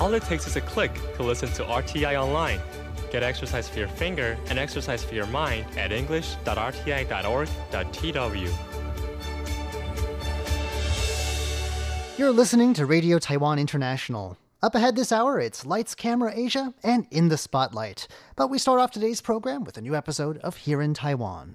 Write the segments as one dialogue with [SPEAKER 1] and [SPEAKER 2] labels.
[SPEAKER 1] All it takes is a click to listen to RTI online. Get exercise for your finger and exercise for your mind at english.rti.org.tw.
[SPEAKER 2] You're listening to Radio Taiwan International. Up ahead this hour, it's Lights, Camera Asia and In the Spotlight. But we start off today's program with a new episode of Here in Taiwan.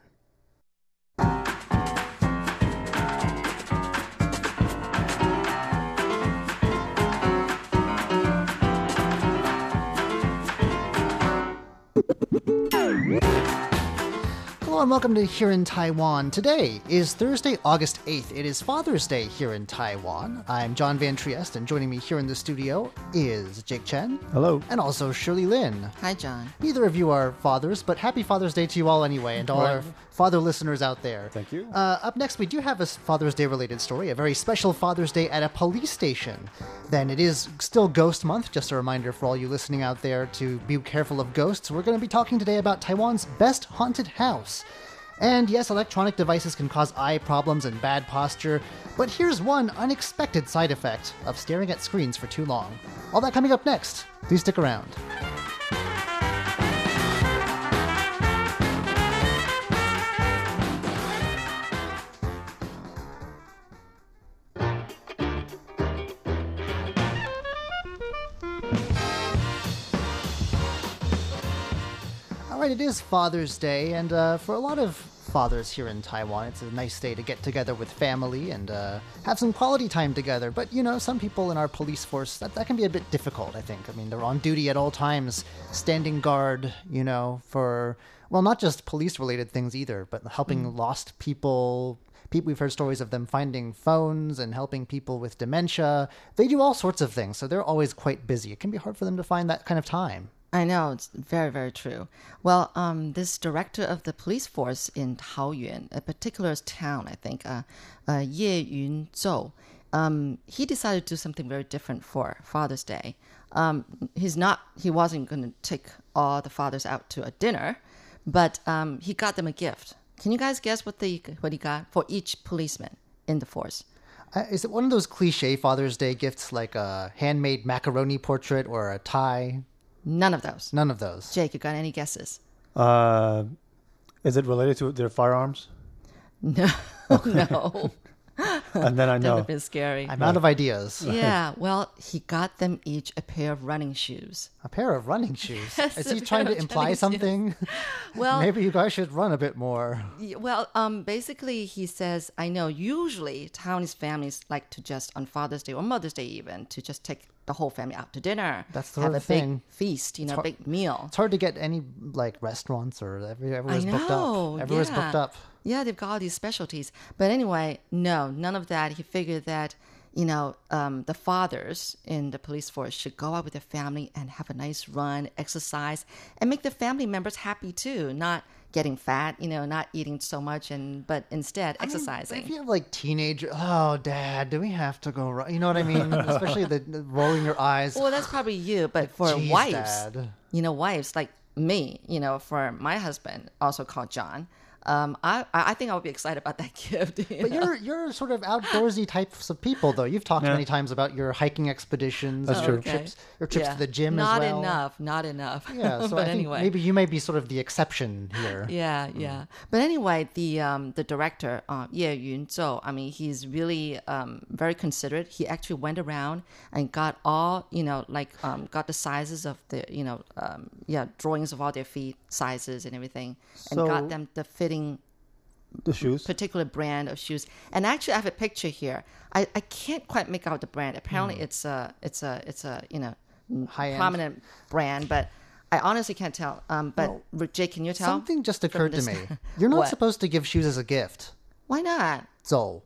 [SPEAKER 2] Hello and welcome to Here in Taiwan. Today is Thursday, August 8th. It is Father's Day here in Taiwan. I'm John Van Trieste, and joining me here in the studio is Jake Chen.
[SPEAKER 3] Hello.
[SPEAKER 2] And also Shirley Lin.
[SPEAKER 4] Hi, John.
[SPEAKER 2] Neither of you are fathers, but happy Father's Day to you all anyway, and all our father listeners out there.
[SPEAKER 3] Thank you.
[SPEAKER 2] Uh, up next, we do have a Father's Day related story, a very special Father's Day at a police station. Then it is still Ghost Month, just a reminder for all you listening out there to be careful of ghosts. We're going to be talking today about Taiwan's best haunted house. And yes, electronic devices can cause eye problems and bad posture, but here's one unexpected side effect of staring at screens for too long. All that coming up next. Please stick around. Right, it is Father's Day, and uh, for a lot of fathers here in Taiwan, it's a nice day to get together with family and uh, have some quality time together. But you know, some people in our police force that, that can be a bit difficult. I think. I mean, they're on duty at all times, standing guard. You know, for well, not just police-related things either, but helping lost people. People, we've heard stories of them finding phones and helping people with dementia. They do all sorts of things, so they're always quite busy. It can be hard for them to find that kind of time.
[SPEAKER 4] I know it's very, very true. Well, um, this director of the police force in Taoyuan, a particular town, I think, uh, uh, Ye Yun Zhou, um, he decided to do something very different for Father's Day. Um, he's not, he wasn't going to take all the fathers out to a dinner, but um, he got them a gift. Can you guys guess what they what he got for each policeman in the force?
[SPEAKER 2] Uh, is it one of those cliche Father's Day gifts like a handmade macaroni portrait or a tie?
[SPEAKER 4] None of those.
[SPEAKER 2] None of those.
[SPEAKER 4] Jake, you got any guesses?
[SPEAKER 3] Uh, is it related to their firearms?
[SPEAKER 4] No, no.
[SPEAKER 3] And then I know.
[SPEAKER 4] That would
[SPEAKER 3] know.
[SPEAKER 4] have been scary.
[SPEAKER 2] I'm out of ideas.
[SPEAKER 4] Yeah, well, he got them each a pair of running shoes.
[SPEAKER 2] A pair of running shoes.
[SPEAKER 4] Yes,
[SPEAKER 2] Is he trying to imply something?
[SPEAKER 4] Well,
[SPEAKER 2] Maybe you guys should run a bit more.
[SPEAKER 4] well, um, basically, he says, I know usually Taiwanese families like to just on Father's Day or Mother's Day even to just take the whole family out to dinner.
[SPEAKER 2] That's the
[SPEAKER 4] have a
[SPEAKER 2] thing.
[SPEAKER 4] big feast, you know,
[SPEAKER 2] hard-
[SPEAKER 4] big meal.
[SPEAKER 2] It's hard to get any like restaurants or every, everywhere's booked up. Everywhere's
[SPEAKER 4] yeah.
[SPEAKER 2] booked up.
[SPEAKER 4] Yeah, they've got all these specialties. But anyway, no, none of that. He figured that, you know, um, the fathers in the police force should go out with their family and have a nice run, exercise, and make the family members happy too. Not getting fat, you know, not eating so much, and but instead
[SPEAKER 2] I mean,
[SPEAKER 4] exercising.
[SPEAKER 2] if you have like teenager, oh, dad, do we have to go? Run? You know what I mean? Especially the, the rolling your eyes.
[SPEAKER 4] well, that's probably you, but for
[SPEAKER 2] Jeez,
[SPEAKER 4] wives,
[SPEAKER 2] Dad.
[SPEAKER 4] you know, wives like me, you know, for my husband, also called John. Um, I I I think I would be excited about that gift. you
[SPEAKER 2] But
[SPEAKER 4] know?
[SPEAKER 2] you're you're sort of outdoorsy types of people, though. You've talked
[SPEAKER 3] Yeah.
[SPEAKER 2] many times about your hiking expeditions,
[SPEAKER 3] That's
[SPEAKER 2] your
[SPEAKER 3] true.
[SPEAKER 2] Trips, your trips
[SPEAKER 4] Yeah.
[SPEAKER 2] to the gym
[SPEAKER 4] not
[SPEAKER 2] as well.
[SPEAKER 4] enough, not enough.
[SPEAKER 2] Yeah, so
[SPEAKER 4] but
[SPEAKER 2] I think
[SPEAKER 4] anyway,
[SPEAKER 2] maybe you may be sort of the exception here.
[SPEAKER 4] yeah, yeah. But anyway, the um, the director, uh, Ye Yun Zhou, I mean, he's really um, very considerate. He actually went around and got all, you know, like um, got the sizes of the, you know, um, yeah, drawings of all their feet sizes and everything, and
[SPEAKER 2] So-
[SPEAKER 4] got them the fitting
[SPEAKER 3] The shoes.
[SPEAKER 4] particular brand of shoes. And actually, I have a picture here. I, I can't quite make out the brand. Apparently, it's a it's a it's a you know
[SPEAKER 2] Hmm. High-end.
[SPEAKER 4] prominent brand, but I honestly can't tell. Um, but Jake, can you tell?
[SPEAKER 2] Something just occurred to me. You're not supposed to give shoes as a gift.
[SPEAKER 4] Why not?
[SPEAKER 2] So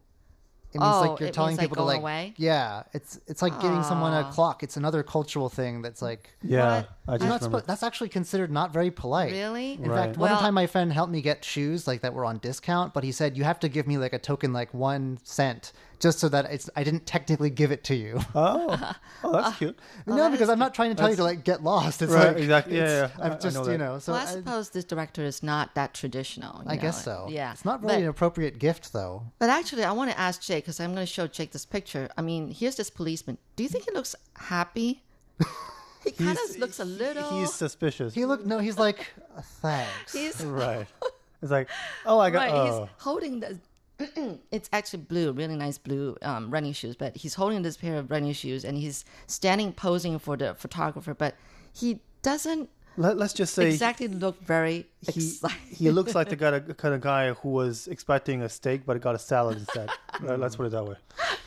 [SPEAKER 2] it means
[SPEAKER 4] Oh,
[SPEAKER 2] like you're telling
[SPEAKER 4] means, like,
[SPEAKER 2] people to like
[SPEAKER 4] away?
[SPEAKER 2] yeah, it's it's like giving someone a clock. It's another cultural thing that's like
[SPEAKER 3] Yeah,
[SPEAKER 4] What?
[SPEAKER 3] I just
[SPEAKER 2] not
[SPEAKER 3] remember.
[SPEAKER 2] that's actually considered not very polite.
[SPEAKER 4] Really?
[SPEAKER 2] In
[SPEAKER 3] Right.
[SPEAKER 2] fact, one
[SPEAKER 4] Well-
[SPEAKER 2] time my friend helped me get shoes like that were on discount, but he said you have to give me like a token like one cent just so that it's I didn't technically give it to you.
[SPEAKER 3] Oh, oh, that's cute.
[SPEAKER 2] no, because I'm not trying to tell you to like get lost. It's
[SPEAKER 3] Right,
[SPEAKER 2] like
[SPEAKER 3] exactly. Yeah,
[SPEAKER 2] it's-
[SPEAKER 3] yeah, I- I
[SPEAKER 2] I'm just
[SPEAKER 3] know
[SPEAKER 2] you know. So
[SPEAKER 4] well, I
[SPEAKER 2] I,
[SPEAKER 4] suppose this director is not that traditional. you
[SPEAKER 2] I
[SPEAKER 4] know.
[SPEAKER 2] guess so.
[SPEAKER 4] Yeah,
[SPEAKER 2] it's not really
[SPEAKER 4] But-
[SPEAKER 2] an appropriate gift though.
[SPEAKER 4] But actually, I want to ask Jake because I'm going to show Jake this picture. I mean, here's this policeman. Do you think he looks happy? He kind
[SPEAKER 3] He's-
[SPEAKER 4] of looks a little.
[SPEAKER 3] He's suspicious.
[SPEAKER 2] He looked no. He's like, "Uh, thanks.
[SPEAKER 4] he's
[SPEAKER 3] right. It's like, oh, I got.
[SPEAKER 4] right.
[SPEAKER 3] oh.
[SPEAKER 4] He's holding the. it's actually blue, really nice blue um, running shoes. But he's holding this pair of running shoes, and he's standing posing for the photographer. But he doesn't
[SPEAKER 3] Let, us just say
[SPEAKER 4] exactly look very
[SPEAKER 3] he, he looks like the kind of, kind of guy who was expecting a steak but got a salad instead. Let's put it that way.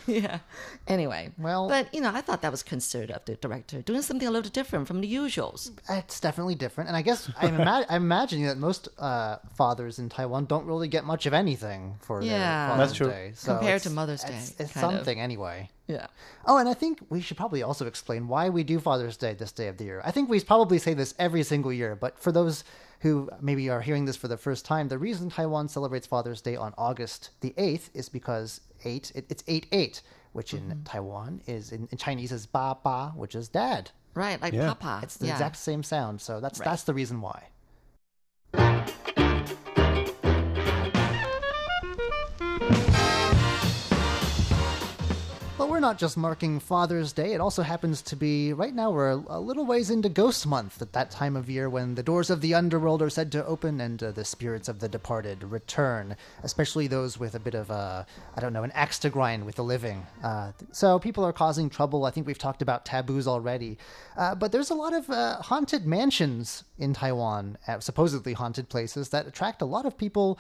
[SPEAKER 4] yeah. Anyway,
[SPEAKER 2] Well-
[SPEAKER 4] but you know, I thought that was considered of the director doing something a little different from the usuals.
[SPEAKER 2] It's definitely different, and I guess I'm, ima- I'm imagining that most uh, fathers in Taiwan don't really get much of anything for
[SPEAKER 4] Yeah.
[SPEAKER 2] their Father's
[SPEAKER 3] That's true.
[SPEAKER 2] Day. So
[SPEAKER 4] Compared to Mother's Day,
[SPEAKER 2] It's
[SPEAKER 4] kind of.
[SPEAKER 2] something anyway.
[SPEAKER 4] Yeah.
[SPEAKER 2] Oh, and I think we should probably also explain why we do Father's Day this day of the year. I think we probably say this every single year, but for those who maybe are hearing this for the first time, the reason Taiwan celebrates Father's Day on August the 8th is because 8, it, it's 8 8, which in
[SPEAKER 4] Mm-hmm.
[SPEAKER 2] Taiwan is, in, in Chinese is ba ba, which is dad.
[SPEAKER 4] Right, like
[SPEAKER 3] Yeah.
[SPEAKER 4] Papa.
[SPEAKER 2] It's the
[SPEAKER 4] yeah.
[SPEAKER 2] exact same sound, so that's
[SPEAKER 4] Right.
[SPEAKER 2] that's the reason why. We're not just marking Father's Day. It also happens to be right now we're a, little ways into Ghost Month at that time of year when the doors of the underworld are said to open and uh, the spirits of the departed return, especially those with a bit of a I don't know an axe to grind with the living. Uh, so people are causing trouble. I think we've talked about taboos already, uh, but there's a lot of uh, haunted mansions in Taiwan, uh, supposedly haunted places that attract a lot of people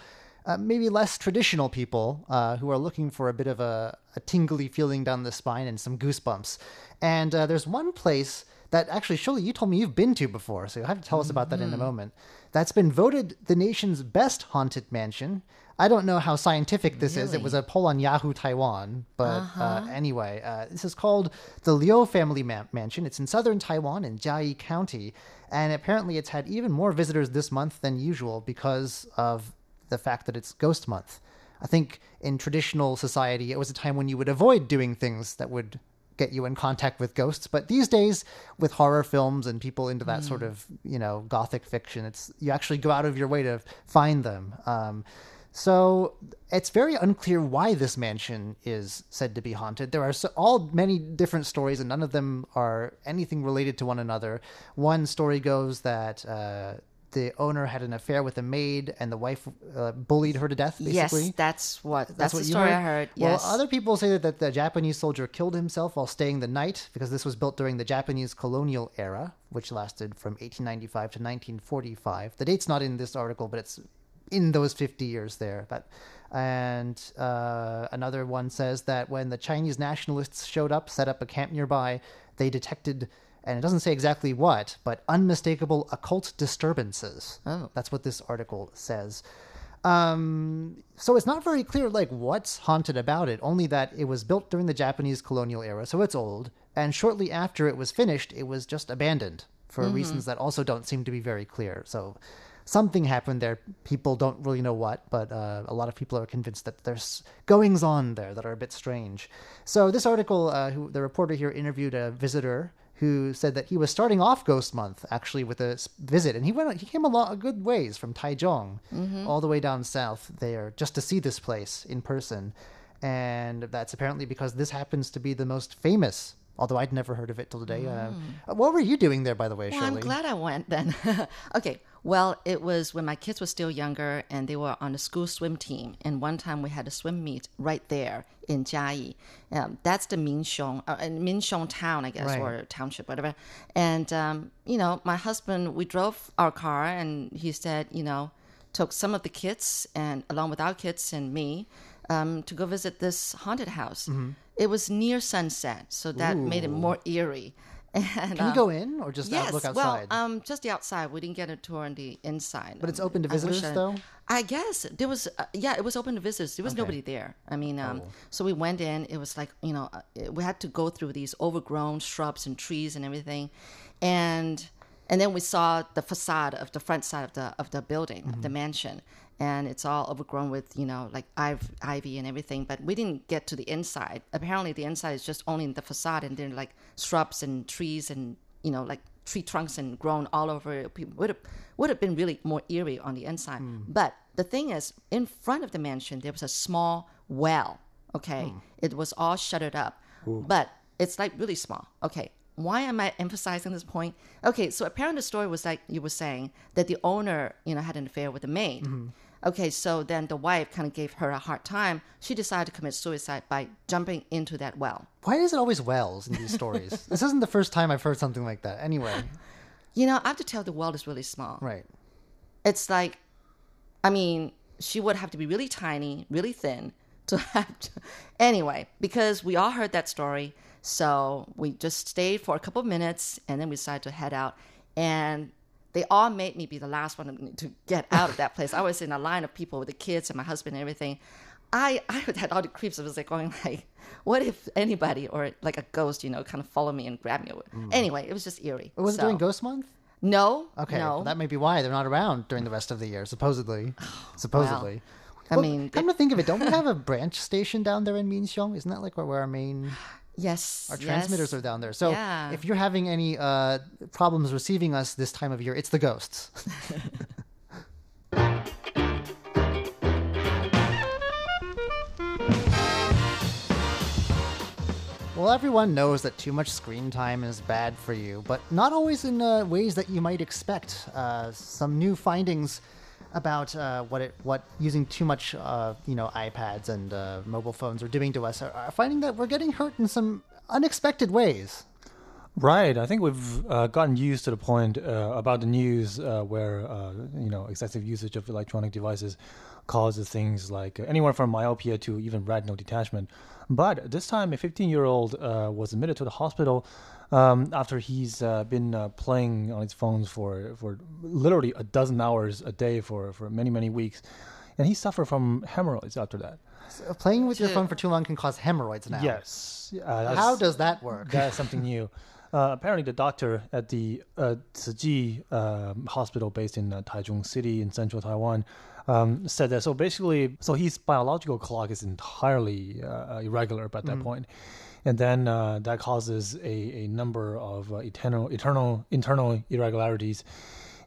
[SPEAKER 2] uh, maybe less traditional people uh, who are looking for a bit of a, a tingly feeling down the spine and some goosebumps. And uh, there's one place that actually, Shirley, you told me you've been to before, so you'll have to tell us about that in a moment. That's been voted the nation's best haunted mansion. I don't know how scientific this is. It was a poll on Yahoo Taiwan, but uh, anyway, uh, this is called the Liu Family Ma- Mansion. It's in southern Taiwan in Jiayi County, and apparently it's had even more visitors this month than usual because of the fact that it's Ghost Month. I think in traditional society, it was a time when you would avoid doing things that would get you in contact with ghosts. But these days, with horror films and people into that sort of you know gothic fiction, it's you actually go out of your way to find them. Um, so it's very unclear why this mansion is said to be haunted. There are so, all many different stories, and none of them are anything related to one another. One story goes that. Uh, the owner had an affair with a maid, and the wife uh, bullied her to death. Basically,
[SPEAKER 4] Yes, that's what that's,
[SPEAKER 2] what
[SPEAKER 4] the
[SPEAKER 2] you
[SPEAKER 4] story I heard. Yes.
[SPEAKER 2] Well, other people say that, that the Japanese soldier killed himself while staying the night because this was built during the Japanese colonial era, which lasted from 1895 to 1945. The date's not in this article, but it's in those 50 years there. But and uh, another one says that when the Chinese nationalists showed up, set up a camp nearby, they detected. And it doesn't say exactly what, but unmistakable occult disturbances.
[SPEAKER 4] Oh.
[SPEAKER 2] That's what this article says. Um, so it's not very clear, like, what's haunted about it, only that it was built during the Japanese colonial era, so it's old. And shortly after it was finished, it was just abandoned for reasons that also don't seem to be very clear. So something happened there. People don't really know what, but uh, a lot of people are convinced that there's goings on there that are a bit strange. So this article, uh, who, the reporter here interviewed a visitor who said that he was starting off Ghost Month actually with a visit, and he went he came a lot a good ways from Taichung mm-hmm. all the way down south there just to see this place in person, and that's apparently because this happens to be the most famous. Although I'd never heard of it till today. Uh, what were you doing there, by the way,
[SPEAKER 4] Well,
[SPEAKER 2] Shirley?
[SPEAKER 4] I'm glad I went then. okay. Well, it was when my kids were still younger and they were on the school swim team. And one time we had a swim meet right there in Jiayi. Um, that's the Minxiong, uh, Minxiong town, I guess,
[SPEAKER 2] Right.
[SPEAKER 4] or township, whatever. And, um, you know, my husband, we drove our car and he said, you know, took some of the kids and along with our kids and me um, to go visit this haunted house.
[SPEAKER 2] Mm-hmm.
[SPEAKER 4] It was near sunset, so that made it more eerie. And,
[SPEAKER 2] Can you
[SPEAKER 4] um,
[SPEAKER 2] go in or just out,
[SPEAKER 4] Yes,
[SPEAKER 2] look
[SPEAKER 4] well,
[SPEAKER 2] outside?
[SPEAKER 4] um, just the outside. We didn't get a tour on the inside.
[SPEAKER 2] But it's
[SPEAKER 4] Um,
[SPEAKER 2] open to visitors,
[SPEAKER 4] I-
[SPEAKER 2] though?
[SPEAKER 4] I guess there was. Uh, yeah, it was open to visitors. There was
[SPEAKER 2] Okay.
[SPEAKER 4] nobody there. I mean, um,
[SPEAKER 2] Oh.
[SPEAKER 4] so we went in. It was like you know, uh, we had to go through these overgrown shrubs and trees and everything, and and then we saw the facade of the front side of the of the building, of the
[SPEAKER 2] Mm-hmm.
[SPEAKER 4] mansion, and it's all overgrown with you know like ivy and everything. But we didn't get to the inside. Apparently, the inside is just only in the facade, and then like shrubs and trees and you know like tree trunks and grown all over. People would have would have been really more eerie on the inside. Hmm. But the thing is, in front of the mansion, there was a small well. Okay, hmm. it was all shuttered up, but it's like really small. Okay, why am I emphasizing this point? Okay, so apparently the story was like you were saying that the owner, you know, had an affair with the maid. Mm-hmm. Okay, so then the wife kind of gave her a hard time. She decided to commit suicide by jumping into that well.
[SPEAKER 2] Why is it always wells in these stories? this isn't the first time I've heard something like that. Anyway,
[SPEAKER 4] You know, I have to tell the well is really small.
[SPEAKER 2] right.
[SPEAKER 4] It's like, I mean, she would have to be really tiny, really thin to have to. Anyway, because we all heard that story, so we just stayed for a couple of minutes and then we decided to head out. And they all made me be the last one to get out of that place. I was in a line of people with the kids and my husband and everything. I, I had all the creeps. I was like going like, what if anybody or like a ghost, you know, kind of follow me and grab me? Mm. Anyway, it was just eerie.
[SPEAKER 2] Was it
[SPEAKER 4] So-
[SPEAKER 2] during Ghost Month?
[SPEAKER 4] No.
[SPEAKER 2] Okay,
[SPEAKER 4] No.
[SPEAKER 2] well, that may be why they're not around during the rest of the year, supposedly. Supposedly.
[SPEAKER 4] I
[SPEAKER 2] Well,
[SPEAKER 4] mean,
[SPEAKER 2] come to think of it, don't we have a branch station down there in Minxiong? Isn't that like where, where our main
[SPEAKER 4] yes.
[SPEAKER 2] our transmitters
[SPEAKER 4] yes.
[SPEAKER 2] are down there? So
[SPEAKER 4] Yeah.
[SPEAKER 2] if you're having any uh, problems receiving us this time of year, it's the ghosts. Well, everyone knows that too much screen time is bad for you, but not always in uh, ways that you might expect. Uh, some new findings about uh, what it what using too much, uh, you know, iPads and uh, mobile phones are doing to us are, are finding that we're getting hurt in some unexpected ways.
[SPEAKER 3] Right. I think we've uh, gotten used to the point uh, about the news uh, where you know excessive usage of electronic devices causes things like anywhere from myopia to even retinal detachment. But this time, a 15-year-old uh, was admitted to the hospital um, after he's uh, been uh, playing on his phones for for literally a dozen hours a day for for many many weeks, and he suffered from hemorrhoids after that.
[SPEAKER 2] So playing with your phone for too long can cause hemorrhoids now.
[SPEAKER 3] Yes. Uh,
[SPEAKER 2] How does that work?
[SPEAKER 3] That's something new. Uh, apparently, the doctor at the uh, Tzu Chi um, hospital based in uh, Taichung City in central Taiwan um, said that. So basically, so his biological clock is entirely uh, irregular at that point. And then uh, that causes a, a number of uh, eternal, eternal, internal irregularities.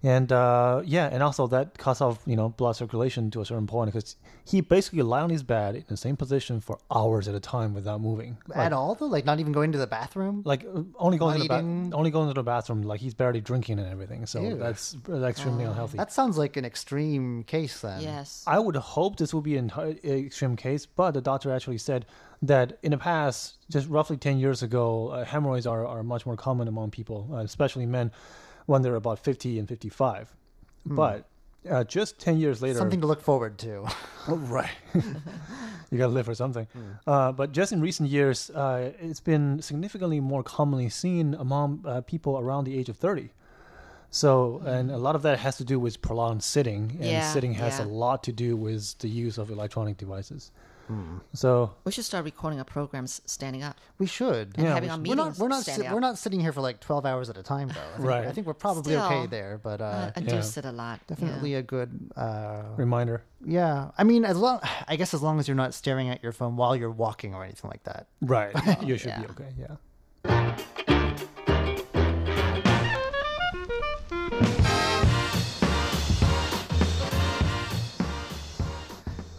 [SPEAKER 3] And uh, yeah, and also that cuts off, you know, blood circulation to a certain point because he basically lay on his bed in the same position for hours at a time without moving. Like-
[SPEAKER 2] At all, though, like not even going to the bathroom.
[SPEAKER 3] like uh, only going to the
[SPEAKER 2] eating.
[SPEAKER 3] ba- only going to the bathroom like he's barely drinking and everything so
[SPEAKER 2] Ew.
[SPEAKER 3] that's that's extremely unhealthy
[SPEAKER 2] That sounds like an extreme case then.
[SPEAKER 4] Yes.
[SPEAKER 3] i would hope this would be an extreme case but the doctor actually said that in the past just roughly 10 years ago uh, hemorrhoids are, are much more common among people uh, especially men when they're about 50 and 55 but uh, just 10 years later
[SPEAKER 2] Something to look forward to.
[SPEAKER 3] Oh, right. you got to live for something. Uh, but just in recent years, uh, it's been significantly more commonly seen among uh, people around the age of 30. So, and a lot of that has to do with prolonged sitting, and
[SPEAKER 4] Yeah,
[SPEAKER 3] sitting has a lot to do with the use of electronic devices. So,
[SPEAKER 4] We should start recording our programs standing up
[SPEAKER 2] We should.
[SPEAKER 4] and
[SPEAKER 3] Yeah,
[SPEAKER 4] having
[SPEAKER 3] we
[SPEAKER 4] our
[SPEAKER 3] should.
[SPEAKER 2] We're not. We're not.
[SPEAKER 4] standing
[SPEAKER 2] Sit, we're not sitting here for like twelve hours at a time, though. I think,
[SPEAKER 3] Right.
[SPEAKER 2] I think we're probably
[SPEAKER 4] Still,
[SPEAKER 2] okay there, but uh,
[SPEAKER 4] I
[SPEAKER 3] Yeah.
[SPEAKER 4] sit a lot. yeah.
[SPEAKER 2] definitely a good. Uh,
[SPEAKER 3] reminder.
[SPEAKER 2] yeah. I mean, as long. I guess as long as you're not staring at your phone while you're walking or anything like that.
[SPEAKER 3] Right. you should be okay. Yeah.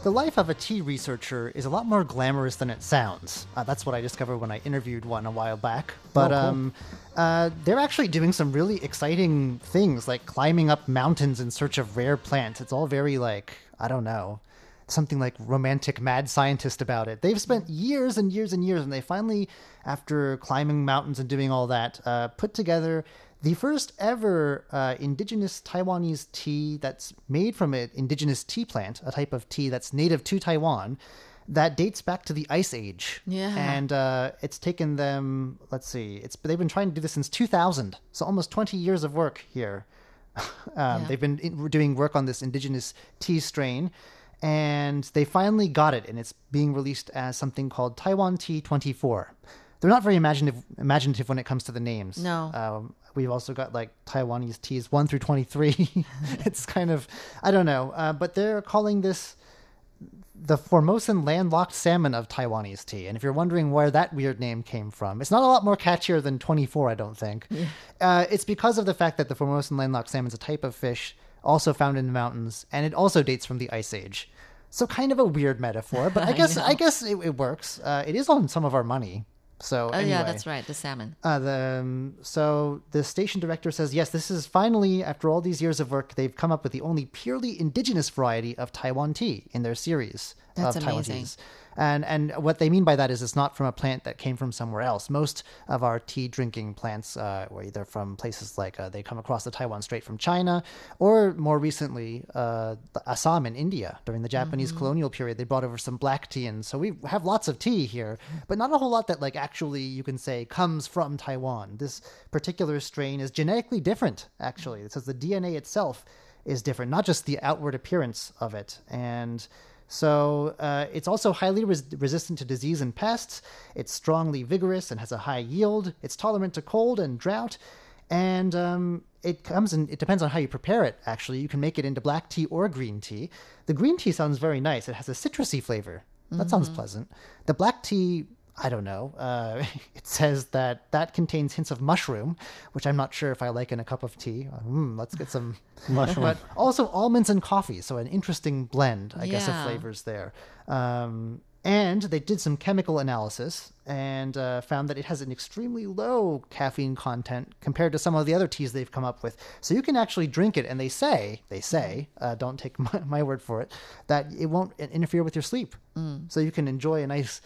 [SPEAKER 2] The life of a tea researcher is a lot more glamorous than it sounds. Uh, that's what I discovered when I interviewed one a while back. But
[SPEAKER 3] cool.
[SPEAKER 2] um, uh, they're actually doing some really exciting things, like climbing up mountains in search of rare plants. It's all very like I don't know, something like romantic mad scientist about it. They've spent years and years and years, and they finally, after climbing mountains and doing all that, uh, put together the first ever uh, indigenous Taiwanese tea that's made from an indigenous tea plant, a type of tea that's native to Taiwan, that dates back to the Ice Age.
[SPEAKER 4] Yeah.
[SPEAKER 2] And uh, it's taken them, let's see, it's they've been trying to do this since 2000, so almost 20 years of work here. um, They've been in, doing work on this indigenous tea strain, and they finally got it, and it's being released as something called Taiwan Tea 24. They're not very imaginative, imaginative when it comes to the names.
[SPEAKER 4] No.
[SPEAKER 2] Um, we've also got like Taiwanese teas 1 through 23. it's kind of, I don't know, uh, but they're calling this the Formosan landlocked salmon of Taiwanese tea. And if you're wondering where that weird name came from, it's not a lot more catchier than 24, I don't think. Uh, it's because of the fact that the Formosan landlocked salmon is a type of fish also found in the mountains, and it also dates from the Ice Age. So kind of a weird metaphor, but I guess I, guess it, it works. Uh, it is on some of our money. So
[SPEAKER 4] Oh
[SPEAKER 2] anyway,
[SPEAKER 4] yeah, that's right. The salmon.
[SPEAKER 2] uh, the, um, so the station director says, yes, this is finally, after all these years of work, they've come up with the only purely indigenous variety of Taiwan tea in their series
[SPEAKER 4] That's
[SPEAKER 2] of Taiwan
[SPEAKER 4] amazing.
[SPEAKER 2] teas. And and what they mean by that is it's not from a plant that came from somewhere else. Most of our tea drinking plants uh, were either from places like uh, they come across the Taiwan Strait from China, or more recently, uh, the Assam in India during the Japanese colonial period. They brought over some black tea, and so we have lots of tea here, but not a whole lot that like actually you can say comes from Taiwan. This particular strain is genetically different. Actually, it says the DNA itself is different, not just the outward appearance of it, and. So uh, it's also highly res- resistant to disease and pests. It's strongly vigorous and has a high yield. It's tolerant to cold and drought, and um, it comes and It depends on how you prepare it. Actually, you can make it into black tea or green tea. The green tea sounds very nice. It has a citrusy flavor. That sounds pleasant. The black tea. I don't know. Uh, it says that that contains hints of mushroom, which I'm not sure if I like in a cup of tea. Mm, let's get some
[SPEAKER 3] Mushroom.
[SPEAKER 2] but also almonds and coffee. So an interesting blend, I guess, of flavors there. Um, and they did some chemical analysis and uh, found that it has an extremely low caffeine content compared to some of the other teas they've come up with. So you can actually drink it, and they say, they say, uh, don't take my, my word for it, that it won't interfere with your sleep. So you can enjoy a nice,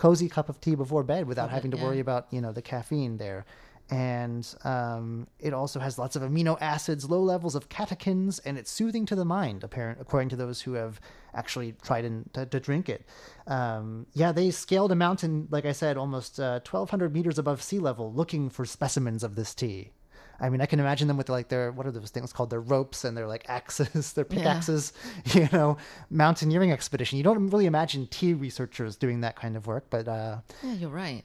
[SPEAKER 2] cozy cup of tea before bed without having to
[SPEAKER 4] yeah.
[SPEAKER 2] worry about you know the caffeine there and um, it also has lots of amino acids, low levels of catechins, and it's soothing to the mind, apparent according to those who have actually tried and to, to drink it. Um, yeah, they scaled a mountain, like I said, almost uh, 1,200 meters above sea level, looking for specimens of this tea. I mean, I can imagine them with like their what are those things called? Their ropes and their like axes, their pickaxes. You know, mountaineering expedition. You don't really imagine tea researchers doing that kind of work, but uh,
[SPEAKER 4] Yeah, you're right.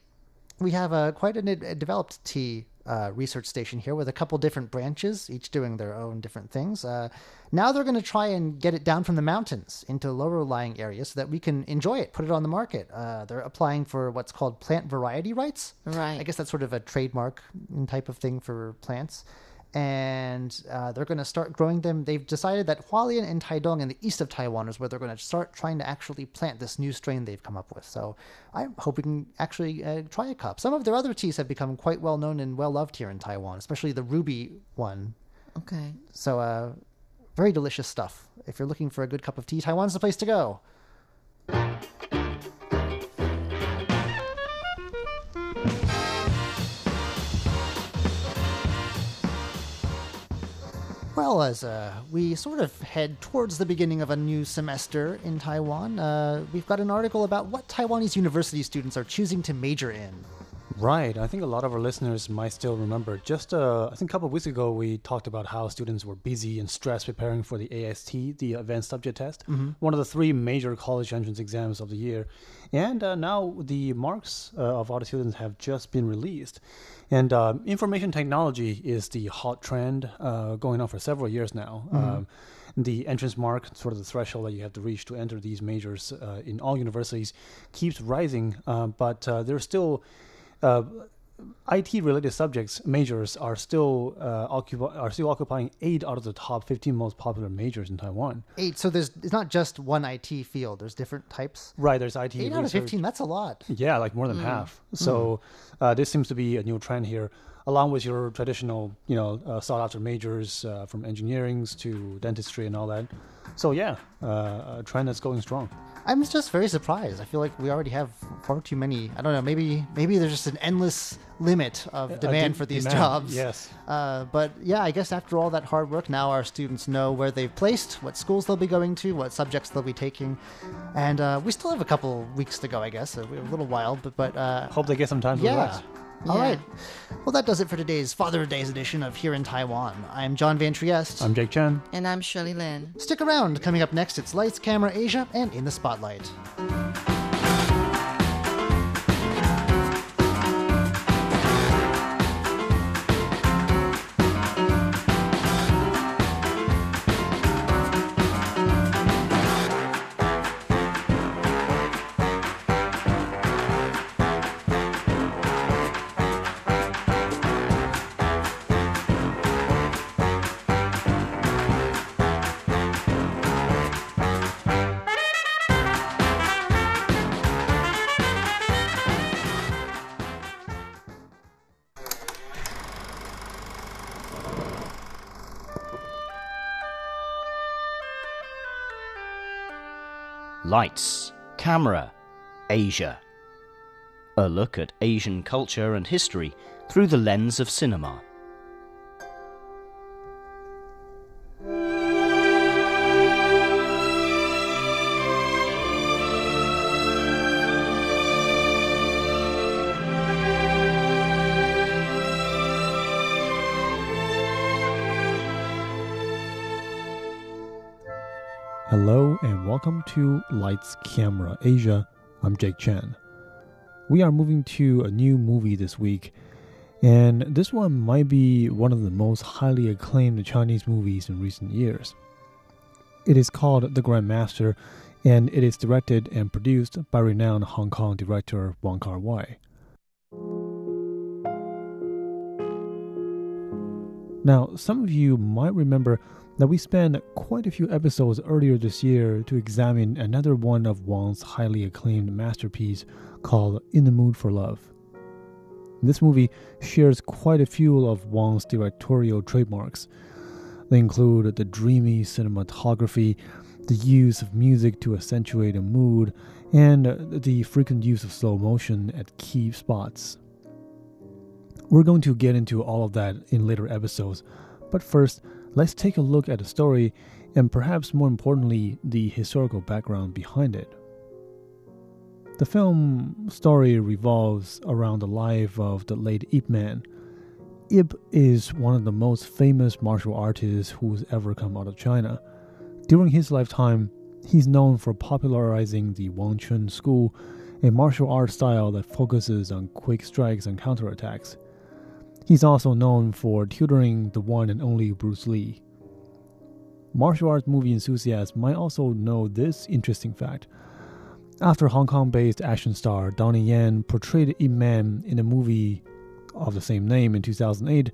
[SPEAKER 2] we have a quite a, a developed tea uh, research station here with a couple different branches, each doing their own different things. Uh, now they're going to try and get it down from the mountains into lower lying areas so that we can enjoy it, put it on the market. Uh, they're applying for what's called plant variety rights.
[SPEAKER 4] Right.
[SPEAKER 2] I guess that's sort of a trademark type of thing for plants. And uh, they're going to start growing them. They've decided that Hualien and Taidong in the east of Taiwan is where they're going to start trying to actually plant this new strain they've come up with. So I hope we can actually uh, try a cup. Some of their other teas have become quite well known and well loved here in Taiwan, especially the ruby one.
[SPEAKER 4] Okay.
[SPEAKER 2] So, uh, very delicious stuff. If you're looking for a good cup of tea, Taiwan's the place to go. Well, as uh, we sort of head towards the beginning of a new semester in Taiwan, uh, we've got an article about what Taiwanese university students are choosing to major in.
[SPEAKER 3] Right. I think a lot of our listeners might still remember. Just, uh, I think a couple of weeks ago, we talked about how students were busy and stressed preparing for the AST, the Advanced Subject Test, one of the three major college entrance exams of the year. And uh, now the marks uh, of all the students have just been released. And uh, information technology is the hot trend uh, going on for several years now. Um, the entrance mark, sort of the threshold that you have to reach to enter these majors uh, in all universities, keeps rising, but uh, there's still uh, IT-related subjects majors are still uh, occup- are still occupying eight out of the top 15 most popular majors in Taiwan.
[SPEAKER 2] Eight. So there's it's not just one IT field. There's different types.
[SPEAKER 3] Right, there's IT
[SPEAKER 2] Eight out of fifteen. That's a lot.
[SPEAKER 3] Yeah, like more than half. So uh, this seems to be a new trend here, along with your traditional, you know, uh, sought-after majors uh, from engineerings to dentistry and all that. So yeah, uh, a trend that's going strong.
[SPEAKER 2] I'm just very surprised. I feel like we already have far too many. I don't know. Maybe maybe there's just an endless limit of demand
[SPEAKER 3] de-
[SPEAKER 2] for these
[SPEAKER 3] demand,
[SPEAKER 2] jobs.
[SPEAKER 3] yes.
[SPEAKER 2] Uh, but yeah, I guess after all that hard work, now our students know where they've placed, what schools they'll be going to, what subjects they'll be taking, and uh, we still have a couple weeks to go. I guess we have a little while, but but uh,
[SPEAKER 3] Hope they get some time to
[SPEAKER 2] yeah.
[SPEAKER 3] relax.
[SPEAKER 2] All
[SPEAKER 4] Yeah.
[SPEAKER 2] right. Well, that does it for today's Father Days edition of Here in Taiwan. I'm John Van Trieste.
[SPEAKER 3] I'm Jake Chen.
[SPEAKER 4] And I'm Shirley Lin.
[SPEAKER 2] Stick around. Coming up next, it's Lights, Camera, Asia, and In the Spotlight.
[SPEAKER 5] Lights, Camera, Asia. A look at Asian culture and history through the lens of cinema.
[SPEAKER 3] Welcome to Lights Camera Asia. I'm Jake Chen. We are moving to a new movie this week, and this one might be one of the most highly acclaimed Chinese movies in recent years. It is called The Grandmaster, and it is directed and produced by renowned Hong Kong director Wong Kar Wai. Now, some of you might remember that we spent quite a few episodes earlier this year to examine another one of Wong's highly acclaimed masterpiece called In the Mood for Love. This movie shares quite a few of Wong's directorial trademarks. They include the dreamy cinematography, the use of music to accentuate a mood, and the frequent use of slow motion at key spots. We're going to get into all of that in later episodes, but first, let's take a look at the story and perhaps more importantly, the historical background behind it. The film story revolves around the life of the late Ip Man. Ip is one of the most famous martial artists who's ever come out of China. During his lifetime, he's known for popularizing the Wing Chun school, a martial art style that focuses on quick strikes and counterattacks. He's also known for tutoring the one and only Bruce Lee. Martial arts movie enthusiasts might also know this interesting fact. After Hong Kong based action star Donnie Yen portrayed Ip Man in a movie of the same name in 2008,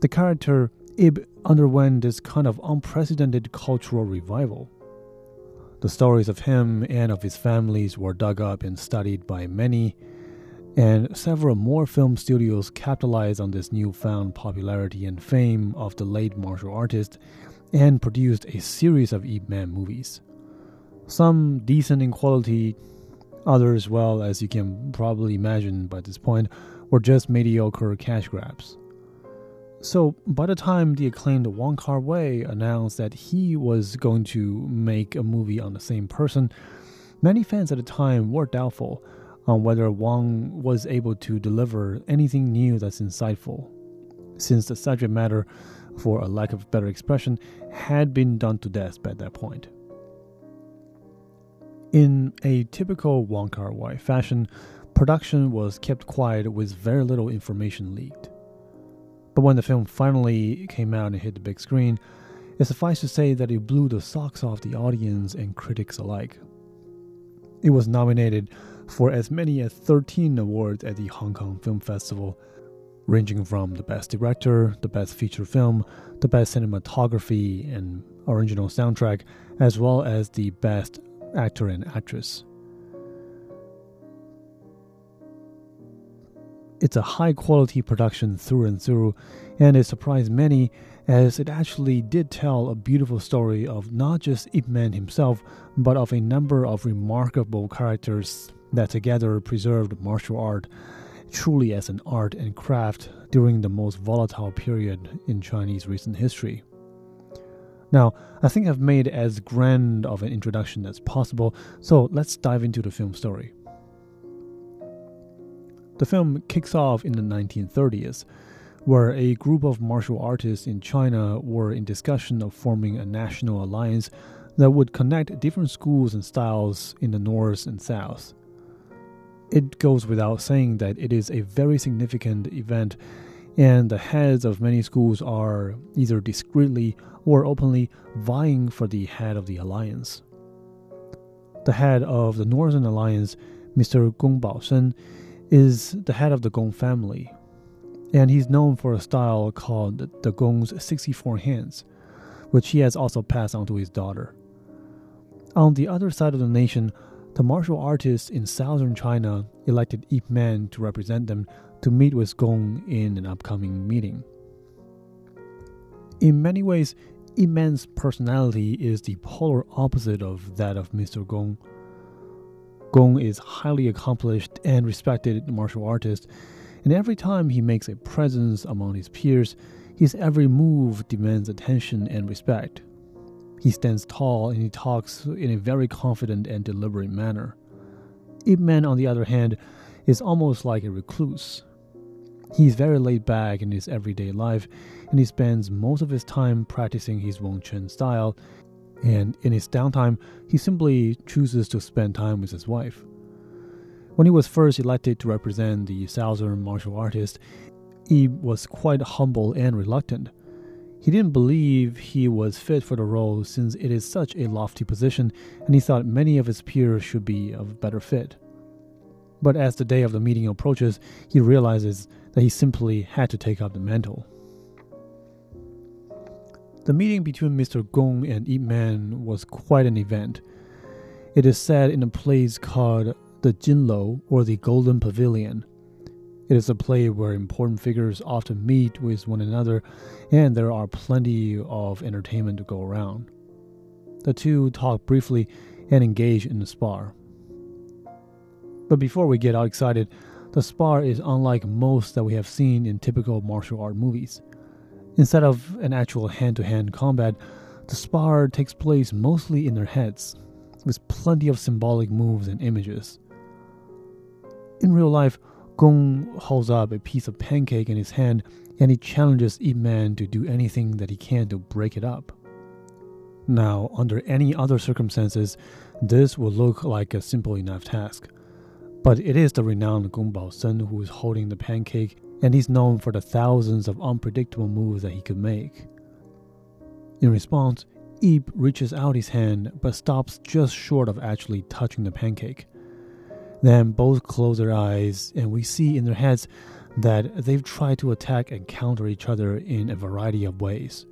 [SPEAKER 3] the character Ip underwent this kind of unprecedented cultural revival. The stories of him and of his families were dug up and studied by many, and several more film studios capitalized on this newfound popularity and fame of the late martial artist and produced a series of Ip Man movies. Some decent in quality, others, well, as you can probably imagine by this point, were just mediocre cash grabs. So, by the time the acclaimed Wong Kar Wai announced that he was going to make a movie on the same person, many fans at the time were doubtful on whether Wong was able to deliver anything new that's insightful, since the subject matter, for a lack of better expression, had been done to death by that point. In a typical Wong Kar Wai fashion, production was kept quiet with very little information leaked. But when the film finally came out and hit the big screen, it suffice to say that it blew the socks off the audience and critics alike. It was nominated for as many as 13 awards at the Hong Kong Film Festival, ranging from the Best Director, the Best Feature Film, the Best Cinematography and Original Soundtrack, as well as the Best Actor and Actress. It's a high quality production through and through, and it surprised many as it actually did tell a beautiful story of not just Ip Man himself, but of a number of remarkable characters that together preserved martial art truly as an art and craft during the most volatile period in Chinese recent history. Now, I think I've made as grand of an introduction as possible, so let's dive into the film story. The film kicks off in the 1930s, where a group of martial artists in China were in discussion of forming a national alliance that would connect different schools and styles in the north and south. It goes without saying that it is a very significant event, and the heads of many schools are either discreetly or openly vying for the head of the alliance. The head of the Northern Alliance, Mr. Gong Baosen, is the head of the Gong family, and he's known for a style called the Gong's 64 hands, which he has also passed on to his daughter. On the other side of the nation the martial artists in southern China elected Ip Man to represent them to meet with Gong in an upcoming meeting. In many ways, Ip Man's personality is the polar opposite of that of Mr. Gong. Gong is highly accomplished and respected martial artist, and every time he makes a presence among his peers, his every move demands attention and respect. He stands tall and he talks in a very confident and deliberate manner. Ip Man, on the other hand, is almost like a recluse. He is very laid back in his everyday life, and he spends most of his time practicing his Wing Chun style. And in his downtime, he simply chooses to spend time with his wife. When he was first elected to represent the Southern martial artist, he was quite humble and reluctant. He didn't believe he was fit for the role since it is such a lofty position, and he thought many of his peers should be of better fit. But as the day of the meeting approaches, he realizes that he simply had to take up the mantle. The meeting between Mr. Gong and Ip Man was quite an event. It is said in a place called the Jinlo or the Golden Pavilion. It is a place where important figures often meet with one another, and there are plenty of entertainment to go around. The two talk briefly and engage in a spar. But before we get all excited, the spar is unlike most that we have seen in typical martial art movies. Instead of an actual hand to hand combat, the spar takes place mostly in their heads, with plenty of symbolic moves and images. In real life, Gong holds up a piece of pancake in his hand and he challenges Ip Man to do anything that he can to break it up. Now, under any other circumstances, this would look like a simple enough task. But it is the renowned Gong Bao Sen who is holding the pancake, and he's known for the thousands of unpredictable moves that he could make. In response, Ip reaches out his hand but stops just short of actually touching the pancake. Then both close their eyes, and we see in their heads that they've tried to attack and counter each other in a variety of ways.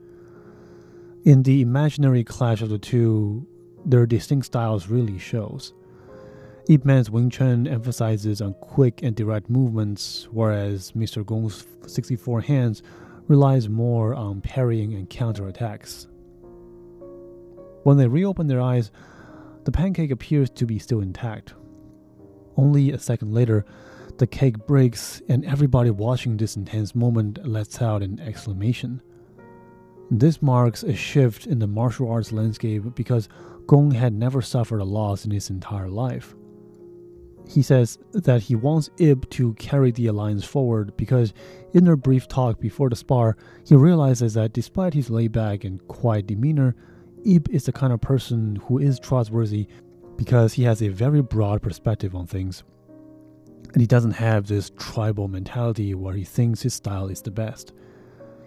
[SPEAKER 3] In the imaginary clash of the two, their distinct styles really shows. Ip Man's Wing Chun emphasizes on quick and direct movements, whereas Mr. Gong's 64 hands relies more on parrying and counterattacks. When they reopen their eyes, the pancake appears to be still intact. Only a second later, the cake breaks, and everybody watching this intense moment lets out an exclamation. This marks a shift in the martial arts landscape because Gong had never suffered a loss in his entire life. He says that he wants Ip to carry the alliance forward because, in their brief talk before the spar, he realizes that despite his laid back and quiet demeanor, Ip is the kind of person who is trustworthy because he has a very broad perspective on things. And he doesn't have this tribal mentality where he thinks his style is the best.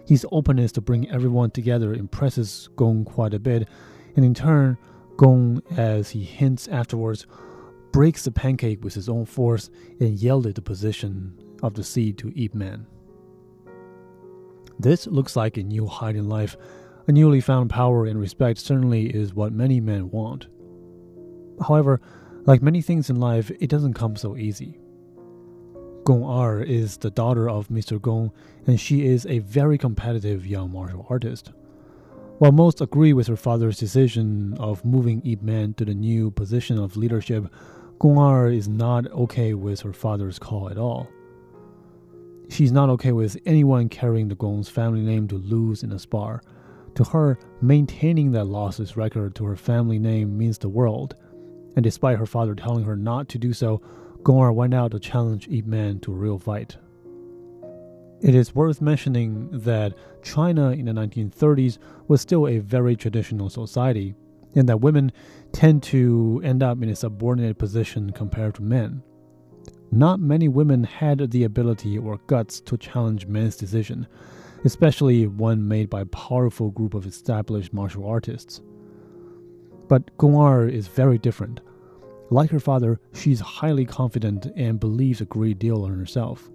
[SPEAKER 3] His openness to bring everyone together impresses Gong quite a bit, and in turn, Gong, as he hints afterwards, breaks the pancake with his own force and yielded the position of the seed to Ip Man. This looks like a new height in life. A newly found power and respect certainly is what many men want. However, like many things in life, it doesn't come so easy. Gong Er is the daughter of Mr. Gong, and she is a very competitive young martial artist. While most agree with her father's decision of moving Ip Man to the new position of leadership, Gong Er is not okay with her father's call at all. She's not okay with anyone carrying the Gong's family name to lose in a spar. To her, maintaining that lossless record to her family name means the world. And despite her father telling her not to do so, Gong Er went out to challenge Ip Man to a real fight. It is worth mentioning that China in the 1930s was still a very traditional society, and that women tend to end up in a subordinate position compared to men. Not many women had the ability or guts to challenge men's decision, especially one made by a powerful group of established martial artists. But Gong Er is very different. Like her father, she's highly confident and believes a great deal in herself.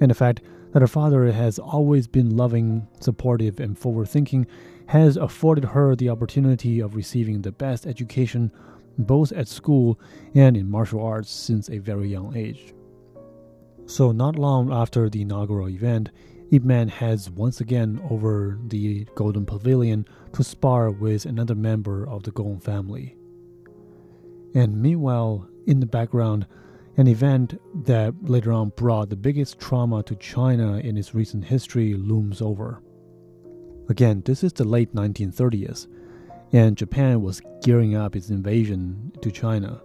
[SPEAKER 3] And the fact that her father has always been loving, supportive, and forward thinking has afforded her the opportunity of receiving the best education both at school and in martial arts since a very young age. So, not long after the inaugural event, Ip Man heads once again over the Golden Pavilion to spar with another member of the Gong family. And meanwhile, in the background, an event that later on brought the biggest trauma to China in its recent history looms over. Again, this is the late 1930s, and Japan was gearing up its invasion to China.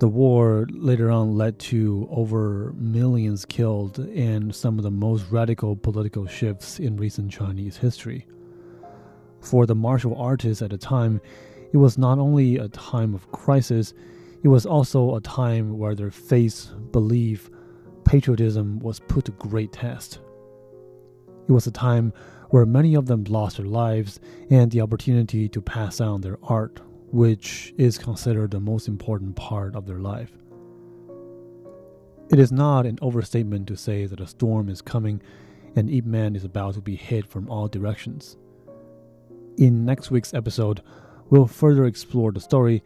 [SPEAKER 3] The war later on led to over millions killed and some of the most radical political shifts in recent Chinese history. For the martial artists at the time, it was not only a time of crisis, it was also a time where their faith, belief, patriotism was put to great test. It was a time where many of them lost their lives and the opportunity to pass on their art, which is considered the most important part of their life. It is not an overstatement to say that a storm is coming and Ip Man is about to be hit from all directions. In next week's episode, we'll further explore the story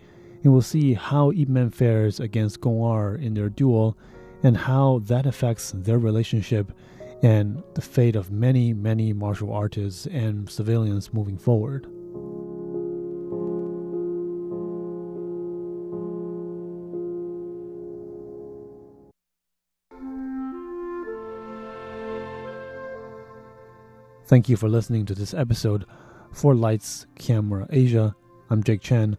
[SPEAKER 3] and we'll see how Ip Man fares against Gong Er in their duel and how that affects their relationship and the fate of many, many martial artists and civilians moving forward. Thank you for listening to this episode. For Lights, Camera Asia, I'm Jake Chen.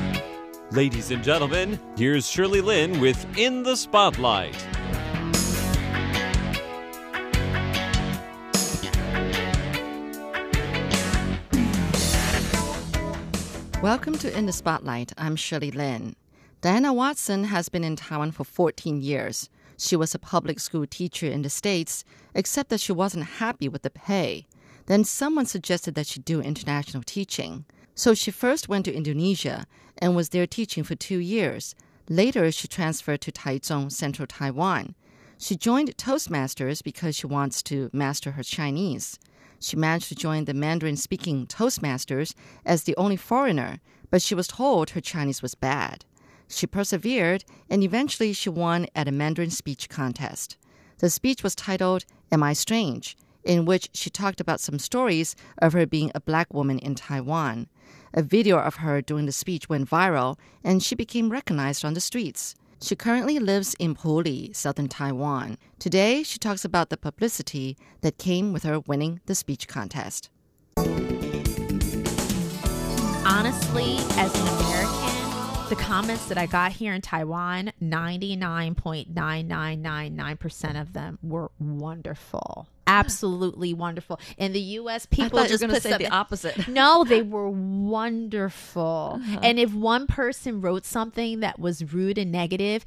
[SPEAKER 6] Ladies and gentlemen, here's Shirley Lin with In the Spotlight.
[SPEAKER 4] Welcome to In the Spotlight. I'm Shirley Lin. Diana Watson has been in Taiwan for 14 years. She was a public school teacher in the States, except that she wasn't happy with the pay. Then someone suggested that she do international teaching. So she first went to Indonesia and was there teaching for two years. Later, she transferred to Taichung, central Taiwan. She joined Toastmasters because she wants to master her Chinese. She managed to join the Mandarin speaking Toastmasters as the only foreigner, but she was told her Chinese was bad. She persevered and eventually she won at a Mandarin speech contest. The speech was titled Am I Strange? In which she talked about some stories of her being a black woman in Taiwan. A video of her doing the speech went viral and she became recognized on the streets. She currently lives in Puli, southern Taiwan. Today, she talks about the publicity that came with her winning the speech contest.
[SPEAKER 7] Honestly, as an American, the comments that I got here in Taiwan, 99.9999% of them were wonderful. Absolutely wonderful. In the US, people
[SPEAKER 4] I
[SPEAKER 7] just put
[SPEAKER 4] to say the opposite.
[SPEAKER 7] no, they were wonderful. And if one person wrote something that was rude and negative,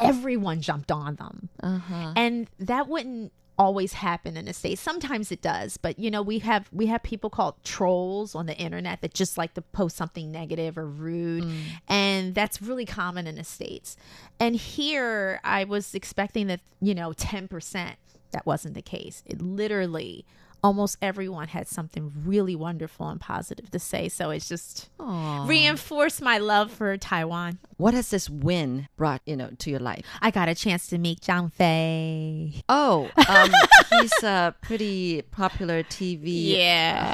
[SPEAKER 7] everyone jumped on them.
[SPEAKER 4] Uh-huh.
[SPEAKER 7] And that wouldn't always happen in the states. Sometimes it does, but you know, we have we have people called trolls on the internet that just like to post something negative or rude, and that's really common in the states. And here, I was expecting that you know, ten percent. That wasn't the case. It literally almost everyone had something really wonderful and positive to say. So it's just
[SPEAKER 4] Aw.
[SPEAKER 7] reinforced my love for Taiwan.
[SPEAKER 4] What has this win brought, you know, to your life?
[SPEAKER 7] I got a chance to meet Zhang Fei.
[SPEAKER 4] Oh, um, he's a pretty popular TV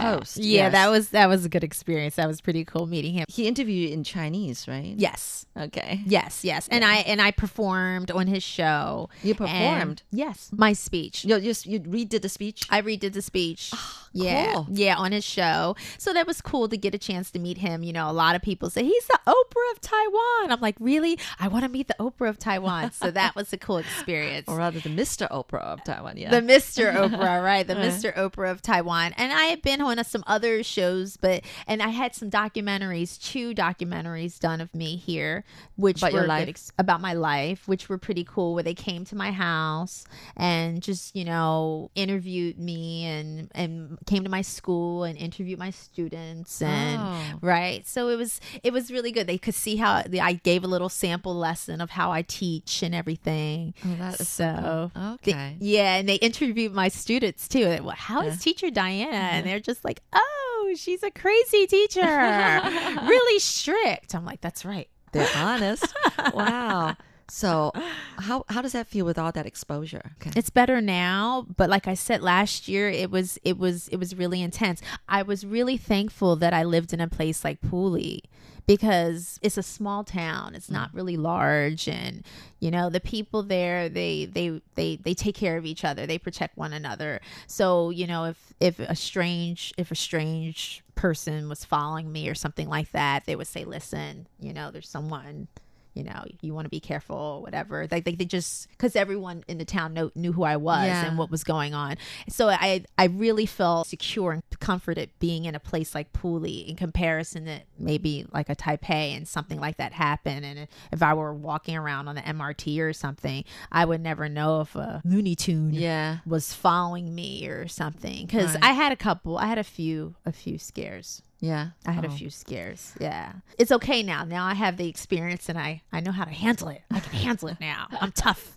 [SPEAKER 4] host.
[SPEAKER 7] Yeah,
[SPEAKER 4] Yes.
[SPEAKER 7] that was that was a good experience. That was pretty cool meeting him.
[SPEAKER 4] He interviewed you in Chinese, right?
[SPEAKER 7] Yes.
[SPEAKER 4] Okay.
[SPEAKER 7] Yes, yes. And I and I performed on his show.
[SPEAKER 4] You performed?
[SPEAKER 7] yes. My speech.
[SPEAKER 4] You just you redid the speech.
[SPEAKER 7] I redid the speech. Ah, yeah.
[SPEAKER 4] cool.
[SPEAKER 7] Yeah, on his show. So that was cool to get a chance to meet him. You know, a lot of people say he's the Oprah of Taiwan. I'm like, really? I want to meet the Oprah of Taiwan. So that was a cool experience.
[SPEAKER 4] or rather, the Mr. Oprah of Taiwan. Yeah.
[SPEAKER 7] The Mr. Oprah, right? The uh. Mr. Oprah of Taiwan. And I had been on some other shows, but and I had some documentaries, two documentaries done of me here, which
[SPEAKER 4] About
[SPEAKER 7] were good about my life, which were pretty cool. Where they came to my house and just you know interviewed me and and came to my school and interviewed my students and
[SPEAKER 4] Oh.
[SPEAKER 7] right. So it was it was really good. They could see how I gave a little sample lesson of how I teach and everything.
[SPEAKER 4] Oh, that is so
[SPEAKER 7] so
[SPEAKER 4] cool.
[SPEAKER 7] they-
[SPEAKER 4] Okay.
[SPEAKER 7] yeah, and they interviewed my students too. They, well, How is teacher Diana? And they're just like, oh, she's a crazy teacher, really strict. I'm like, that's right.
[SPEAKER 4] They're honest. wow. So, how how does that feel with all that exposure? Okay.
[SPEAKER 7] It's better now, but like I said last year, it was it was it was really intense. I was really thankful that I lived in a place like Puli because it's a small town. It's not mm. really large and you know, the people there they they they they take care of each other. They protect one another. So, you know, if if a strange if a strange person was following me or something like that, they would say, "Listen, you know, there's someone you know, you want to be careful, whatever. Like they, they just because everyone in the town know, knew who I was
[SPEAKER 4] Yeah.
[SPEAKER 7] and what was going on. So I I really felt secure and comforted being in a place like Puli in comparison to maybe like a Taipei and something like that happened. And if I were walking around on the MRT or something, I would never know if a Looney Tune
[SPEAKER 4] Yeah.
[SPEAKER 7] was following me or something. Because
[SPEAKER 4] Right.
[SPEAKER 7] I had a couple, I had a few, a few scares.
[SPEAKER 4] Yeah.
[SPEAKER 7] I had a
[SPEAKER 4] Oh.
[SPEAKER 7] few scares. Yeah. It's okay now. Now I have the experience and I, I know how to handle it. I can handle it now. I'm tough.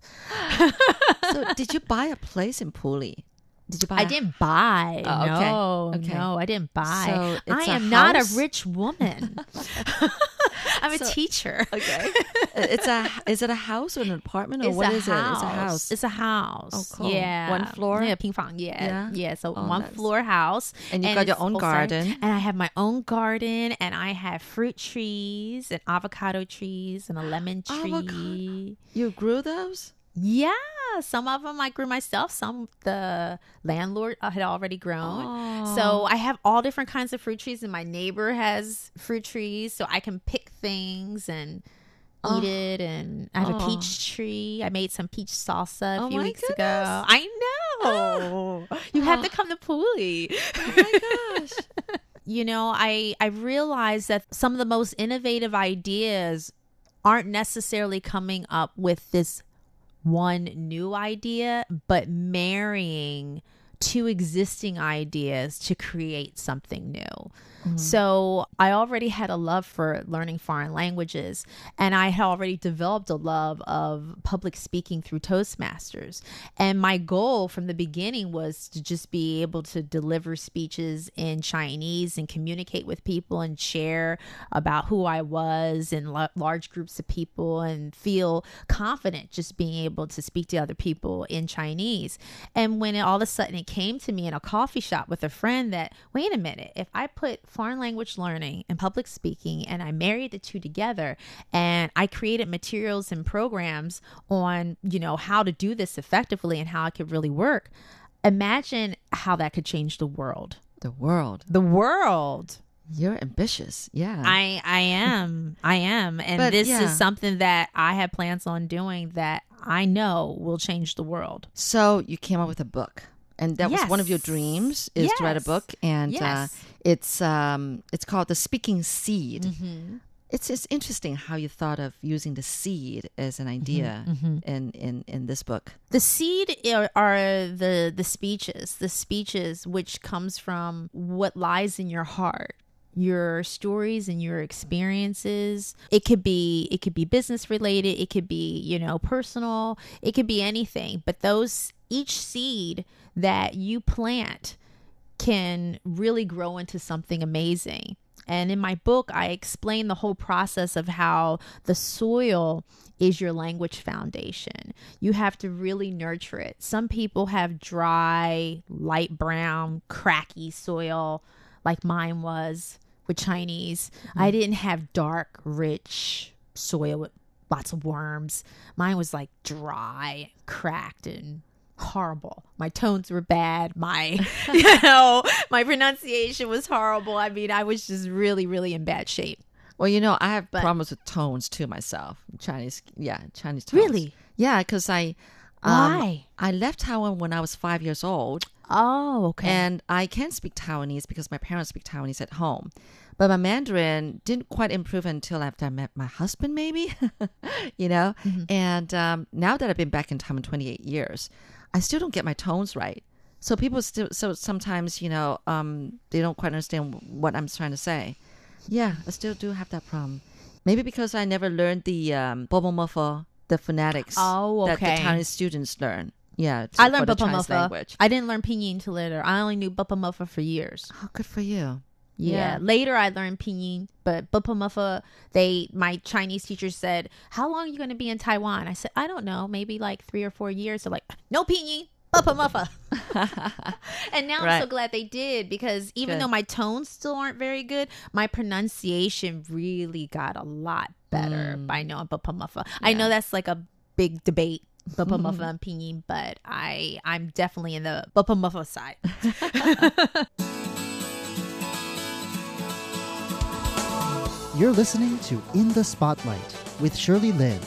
[SPEAKER 4] So, did you buy a place in Puli? Did you buy?
[SPEAKER 7] I
[SPEAKER 4] a-
[SPEAKER 7] didn't buy.
[SPEAKER 4] Oh, okay.
[SPEAKER 7] No,
[SPEAKER 4] Okay.
[SPEAKER 7] no, I didn't buy.
[SPEAKER 4] So
[SPEAKER 7] I
[SPEAKER 4] a
[SPEAKER 7] am not a rich woman. I'm a
[SPEAKER 4] So-
[SPEAKER 7] teacher.
[SPEAKER 4] Okay. it's a. Is it a house or an apartment or
[SPEAKER 7] It's
[SPEAKER 4] what is it? It's a house.
[SPEAKER 7] It's a house.
[SPEAKER 4] Oh, cool.
[SPEAKER 7] Yeah.
[SPEAKER 4] One floor?
[SPEAKER 7] Yeah, ping pong. Yeah.
[SPEAKER 4] Yeah?
[SPEAKER 7] Yeah. So
[SPEAKER 4] Oh,
[SPEAKER 7] one
[SPEAKER 4] nice.
[SPEAKER 7] floor house.
[SPEAKER 4] And you've got your own
[SPEAKER 7] oh, size.
[SPEAKER 4] garden.
[SPEAKER 7] And I have my own garden and I have fruit trees and avocado trees and a lemon tree.
[SPEAKER 4] Avocado. you grew those?
[SPEAKER 7] Yeah. Some of them I grew myself. Some the landlord uh, had already grown. So I have all different kinds of fruit trees, and my neighbor has fruit trees, so I can pick things and eat it. And I have a peach tree. I made some peach salsa a
[SPEAKER 4] Oh
[SPEAKER 7] few weeks ago. I know. You have to come to Puli.
[SPEAKER 4] Oh my gosh.
[SPEAKER 7] you know, I I realized that some of the most innovative ideas aren't necessarily coming up with this one new idea, but marrying two existing ideas to create something new. Mm-hmm. So I already had a love for learning foreign languages, and I had already developed a love of public speaking through Toastmasters. And my goal from the beginning was to just be able to deliver speeches in Chinese and communicate with people and share about who I was in la- large groups of people and feel confident just being able to speak to other people in Chinese. And when it, all of a sudden it came to me in a coffee shop with a friend that, wait a minute, if I put foreign language learning and public speaking and I married the two together and I created materials and programs on, you know, how to do this effectively and how it could really work, imagine how that could change the world.
[SPEAKER 4] The world.
[SPEAKER 7] The world.
[SPEAKER 4] You're ambitious. Yeah.
[SPEAKER 7] I I am. I am. And
[SPEAKER 4] But,
[SPEAKER 7] this
[SPEAKER 4] yeah.
[SPEAKER 7] is something that I have plans on doing that I know will change the world.
[SPEAKER 4] so you came up with a book. And that was one of your dreams is to write a book and
[SPEAKER 7] Yes.
[SPEAKER 4] uh, it's um it's called The Speaking Seed.
[SPEAKER 7] Mm-hmm.
[SPEAKER 4] It's it's interesting how you thought of using the seed as an idea
[SPEAKER 7] Mm-hmm.
[SPEAKER 4] in, in in this book.
[SPEAKER 7] The seed are, are the the speeches, the speeches which comes from what lies in your heart your stories and your experiences it could be it could be business related it could be you know personal it could be anything but those each seed that you plant can really grow into something amazing And in my book, I explain the whole process of how the soil is your language foundation. You have to really nurture it. Some people have dry, light brown, cracky soil like mine was with Chinese. Mm-hmm. I didn't have dark, rich soil with lots of worms. Mine was like dry, cracked, and horrible. My tones were bad. My, you know, my pronunciation was horrible. I mean, I was just really, really in bad shape.
[SPEAKER 4] Well, you know, I have
[SPEAKER 7] But-
[SPEAKER 4] problems with tones too myself. Chinese, yeah, Chinese tones.
[SPEAKER 7] Really?
[SPEAKER 4] Yeah, because I. um,
[SPEAKER 7] Why?
[SPEAKER 4] I left Taiwan when I was five years old,
[SPEAKER 7] Oh, okay.
[SPEAKER 4] and I can speak Taiwanese because my parents speak Taiwanese at home. But my Mandarin didn't quite improve until after I met my husband, maybe, you know? And um, now that I've been back in Taiwan 28 years, I still don't get my tones right. So people still, so sometimes, you know, um, they don't quite understand what I'm trying to say. Yeah, I still do have that problem. Maybe because I never learned the um, Bopomofo, the phonetics
[SPEAKER 7] Oh,
[SPEAKER 4] that the. Chinese students learn. Yeah,
[SPEAKER 7] I learned
[SPEAKER 4] language.
[SPEAKER 7] I didn't learn Pinyin until later. I only knew Bopomofo for years.
[SPEAKER 4] Oh, good for you.
[SPEAKER 7] Yeah.
[SPEAKER 4] Yeah.
[SPEAKER 7] Later, I learned Pinyin, but Bopomofo. They, my Chinese teacher said, "How long are you going to be in Taiwan?" I said, "I don't know, maybe like three or four years." They're like, "No Pinyin." Bopomofo. and now I'm so glad they did because even
[SPEAKER 4] Good.
[SPEAKER 7] though my tones still aren't very good, my pronunciation really got a lot better mm. by knowing Bopomofo. I know that's like a big debate, Bopomofo and Pinyin, but I I'm definitely in the Bopomofo side.
[SPEAKER 2] You're listening to In the Spotlight with Shirley Lin.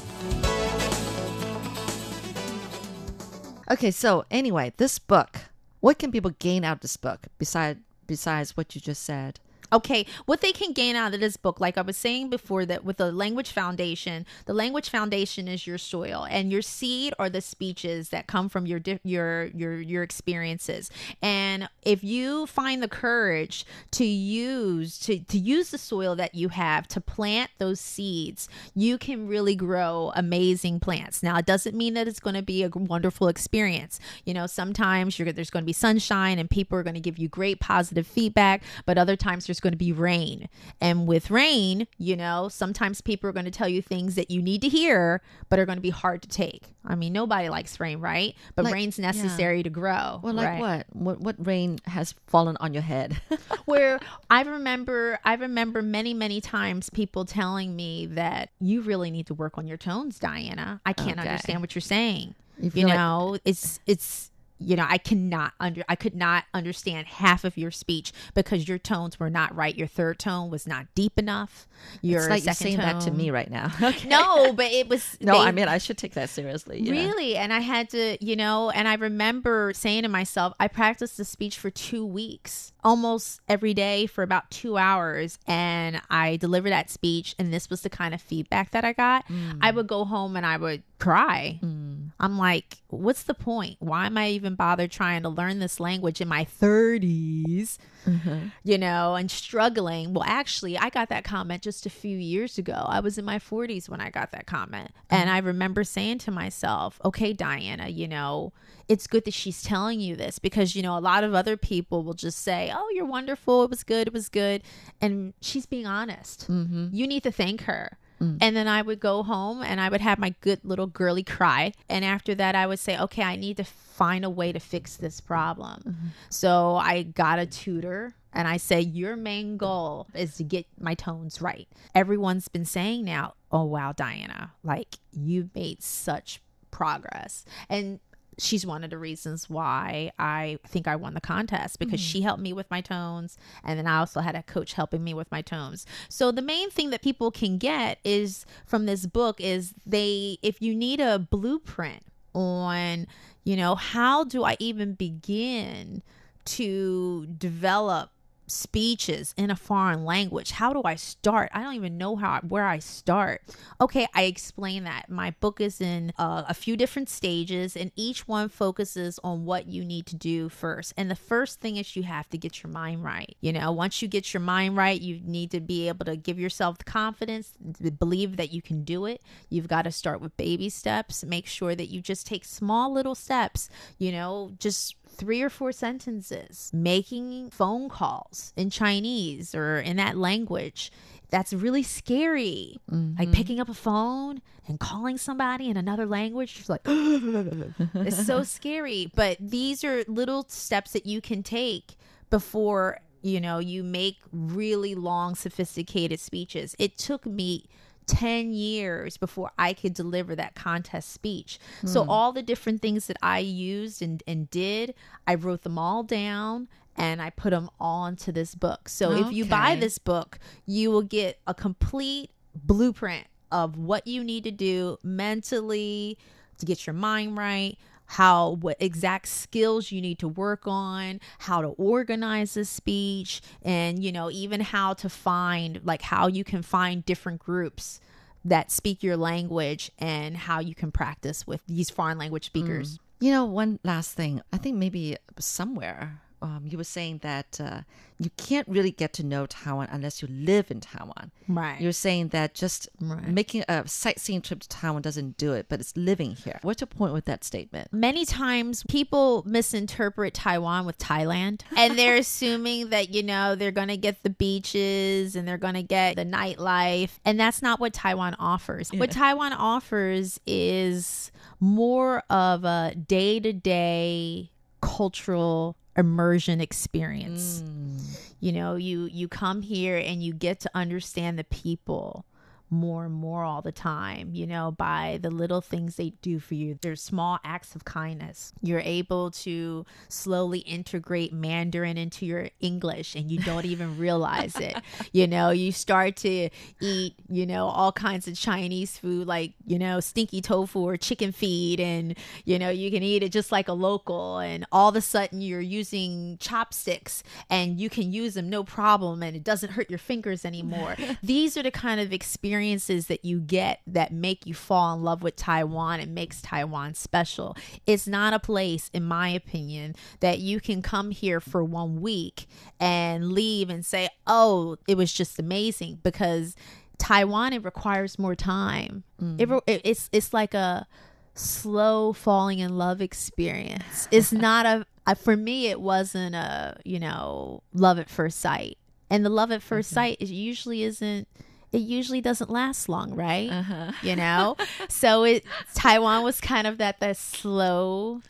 [SPEAKER 4] Okay, so anyway, this book. What can people gain out of this book besides besides what you just said?
[SPEAKER 7] Okay, what they can gain out of this book, like I was saying before, that with the language foundation, the language foundation is your soil, and your seed are the speeches that come from your your your your experiences. And if you find the courage to use to to use the soil that you have to plant those seeds, you can really grow amazing plants. Now, it doesn't mean that it's going to be a wonderful experience. You know, sometimes there's going to be sunshine and people are going to give you great positive feedback, but other times there's going to be rain. And with rain, you know, sometimes people are going to tell you things that you need to hear, but are going to be hard to take. I mean, nobody likes rain, right? But
[SPEAKER 4] Like-
[SPEAKER 7] rain's necessary to grow.
[SPEAKER 4] Well, like
[SPEAKER 7] right?
[SPEAKER 4] what? What what rain has fallen on your head?
[SPEAKER 7] where I remember I remember many many times people telling me that you really need to work on your tones, Diana. I can't
[SPEAKER 4] Okay.
[SPEAKER 7] understand what you're saying.
[SPEAKER 4] You
[SPEAKER 7] You,
[SPEAKER 4] feel like-
[SPEAKER 7] know, it's it's you know, I cannot under I could not understand half of your speech because your tones were not right. Your third tone was not deep enough. Your
[SPEAKER 4] it's like you're
[SPEAKER 7] second
[SPEAKER 4] saying that to me right now. Okay.
[SPEAKER 7] No, but it was
[SPEAKER 4] No,
[SPEAKER 7] they-
[SPEAKER 4] I mean I should take that seriously. know.
[SPEAKER 7] Really? And I had to, you know, and I remember saying to myself, I practiced the speech for two weeks, almost every day for about two hours. And I delivered that speech, and this was the kind of feedback that I got. Hmm. I would go home and I would cry. Hmm. I'm like, what's the point? Why am I even bother trying to learn this language in my 30s? Mm-hmm. you know, and struggling. Well, actually, I got that comment just a few years ago. I was in my 40s when I got that comment. And mm-hmm. I remember saying to myself, okay, Diana, you know, it's good that she's telling you this because, you know, a lot of other people will just say, oh, you're wonderful. It was good. It was good. And she's being honest. Mm-hmm. You need to thank her. Mm. And then I would go home and I would have my good little girly cry. And after that, I would say, okay, I need to find a way to fix this problem. Mm-hmm. So I got a tutor and I say, your main goal is to get my tones right. Everyone's been saying now, oh, wow, Diana, like you've made such progress. And she's one of the reasons why I think I won the contest because mm-hmm. she helped me with my tones and then I also had a coach helping me with my tones. So the main thing that people can get is from this book is they if you need a blueprint on, you know, how do I even begin to develop speeches in a foreign language. How do i start? I don't even know how where i start. Okay i explain that. My book is in uh, a few different stages and each one focuses on what you need to do first. And the first thing is you have to get your mind right you know? Once you get your mind right you need to be able to give yourself the confidence believe that you can do it. You've got to start with baby steps. Make sure that you just take small little steps you know? Just three or four sentences, making phone calls in Chinese or in that language. That's really scary. Like mm-hmm. picking up a phone and calling somebody in another language. Just like, it's so scary. But these are little steps that you can take before you know you make really long sophisticated speeches it took me 10 years before I could deliver that contest speech. So hmm. all the different things that I used and, and did, I wrote them all down and I put them all into this book. So if you buy this book, you will get a complete blueprint of what you need to do mentally to get your mind right how what exact skills you need to work on how to organize a speech and you know even how to find like how you can find different groups that speak your language and how you can practice with these foreign language speakers mm.
[SPEAKER 4] You know, one last thing. I think maybe somewhere um, you were saying that uh, you can't really get to know Taiwan unless you live in Taiwan.
[SPEAKER 7] Right.
[SPEAKER 4] You're saying that just
[SPEAKER 7] Right.
[SPEAKER 4] making a sightseeing trip to Taiwan doesn't do it, but it's living here. What's your point with that statement?
[SPEAKER 7] many times people misinterpret Taiwan with Thailand and they're assuming that you know they're going to get the beaches and they're going to get the nightlife and that's not what Taiwan offers. What Taiwan offers is more of a day-to-day cultural immersion experience. Mm. You know, you you come here and you get to understand the people more and more all the time, you know, by the little things they do for you. There's small acts of kindness. You're able to slowly integrate Mandarin into your English and you don't even realize it. You know, you start to eat, you know, all kinds of Chinese food like, you know, stinky tofu or chicken feed and, you know, you can eat it just like a local and all of a sudden you're using chopsticks and you can use them no problem and it doesn't hurt your fingers anymore. These are the kind of experiences that you get that make you fall in love with Taiwan and makes Taiwan special. It's not a place, in my opinion, that you can come here for one week and leave and say, oh, it was just amazing because Taiwan, it requires more time. It, mm. re- it- it's, it's like a, slow falling in love experience. It's not a, a for me it wasn't a, you know, love at first sight. And the love at 1st sight is usually isn't it usually doesn't last long, right? Uh-huh. You know? so it Taiwan was kind of that that slow,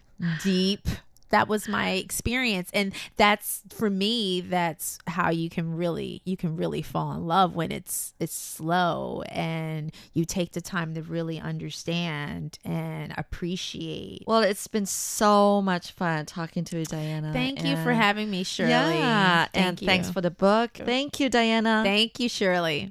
[SPEAKER 7] deep that was my experience and that's for me that's how you can really you can really fall in love when it's it's slow and you take the time to really understand and appreciate
[SPEAKER 4] Well, it's been so much fun talking to you, Diana.
[SPEAKER 7] thank you for having me shirley
[SPEAKER 4] Yeah,
[SPEAKER 7] Thank
[SPEAKER 4] and
[SPEAKER 7] you.
[SPEAKER 4] thanks for the book. Thank you, Diana.
[SPEAKER 7] thank you shirley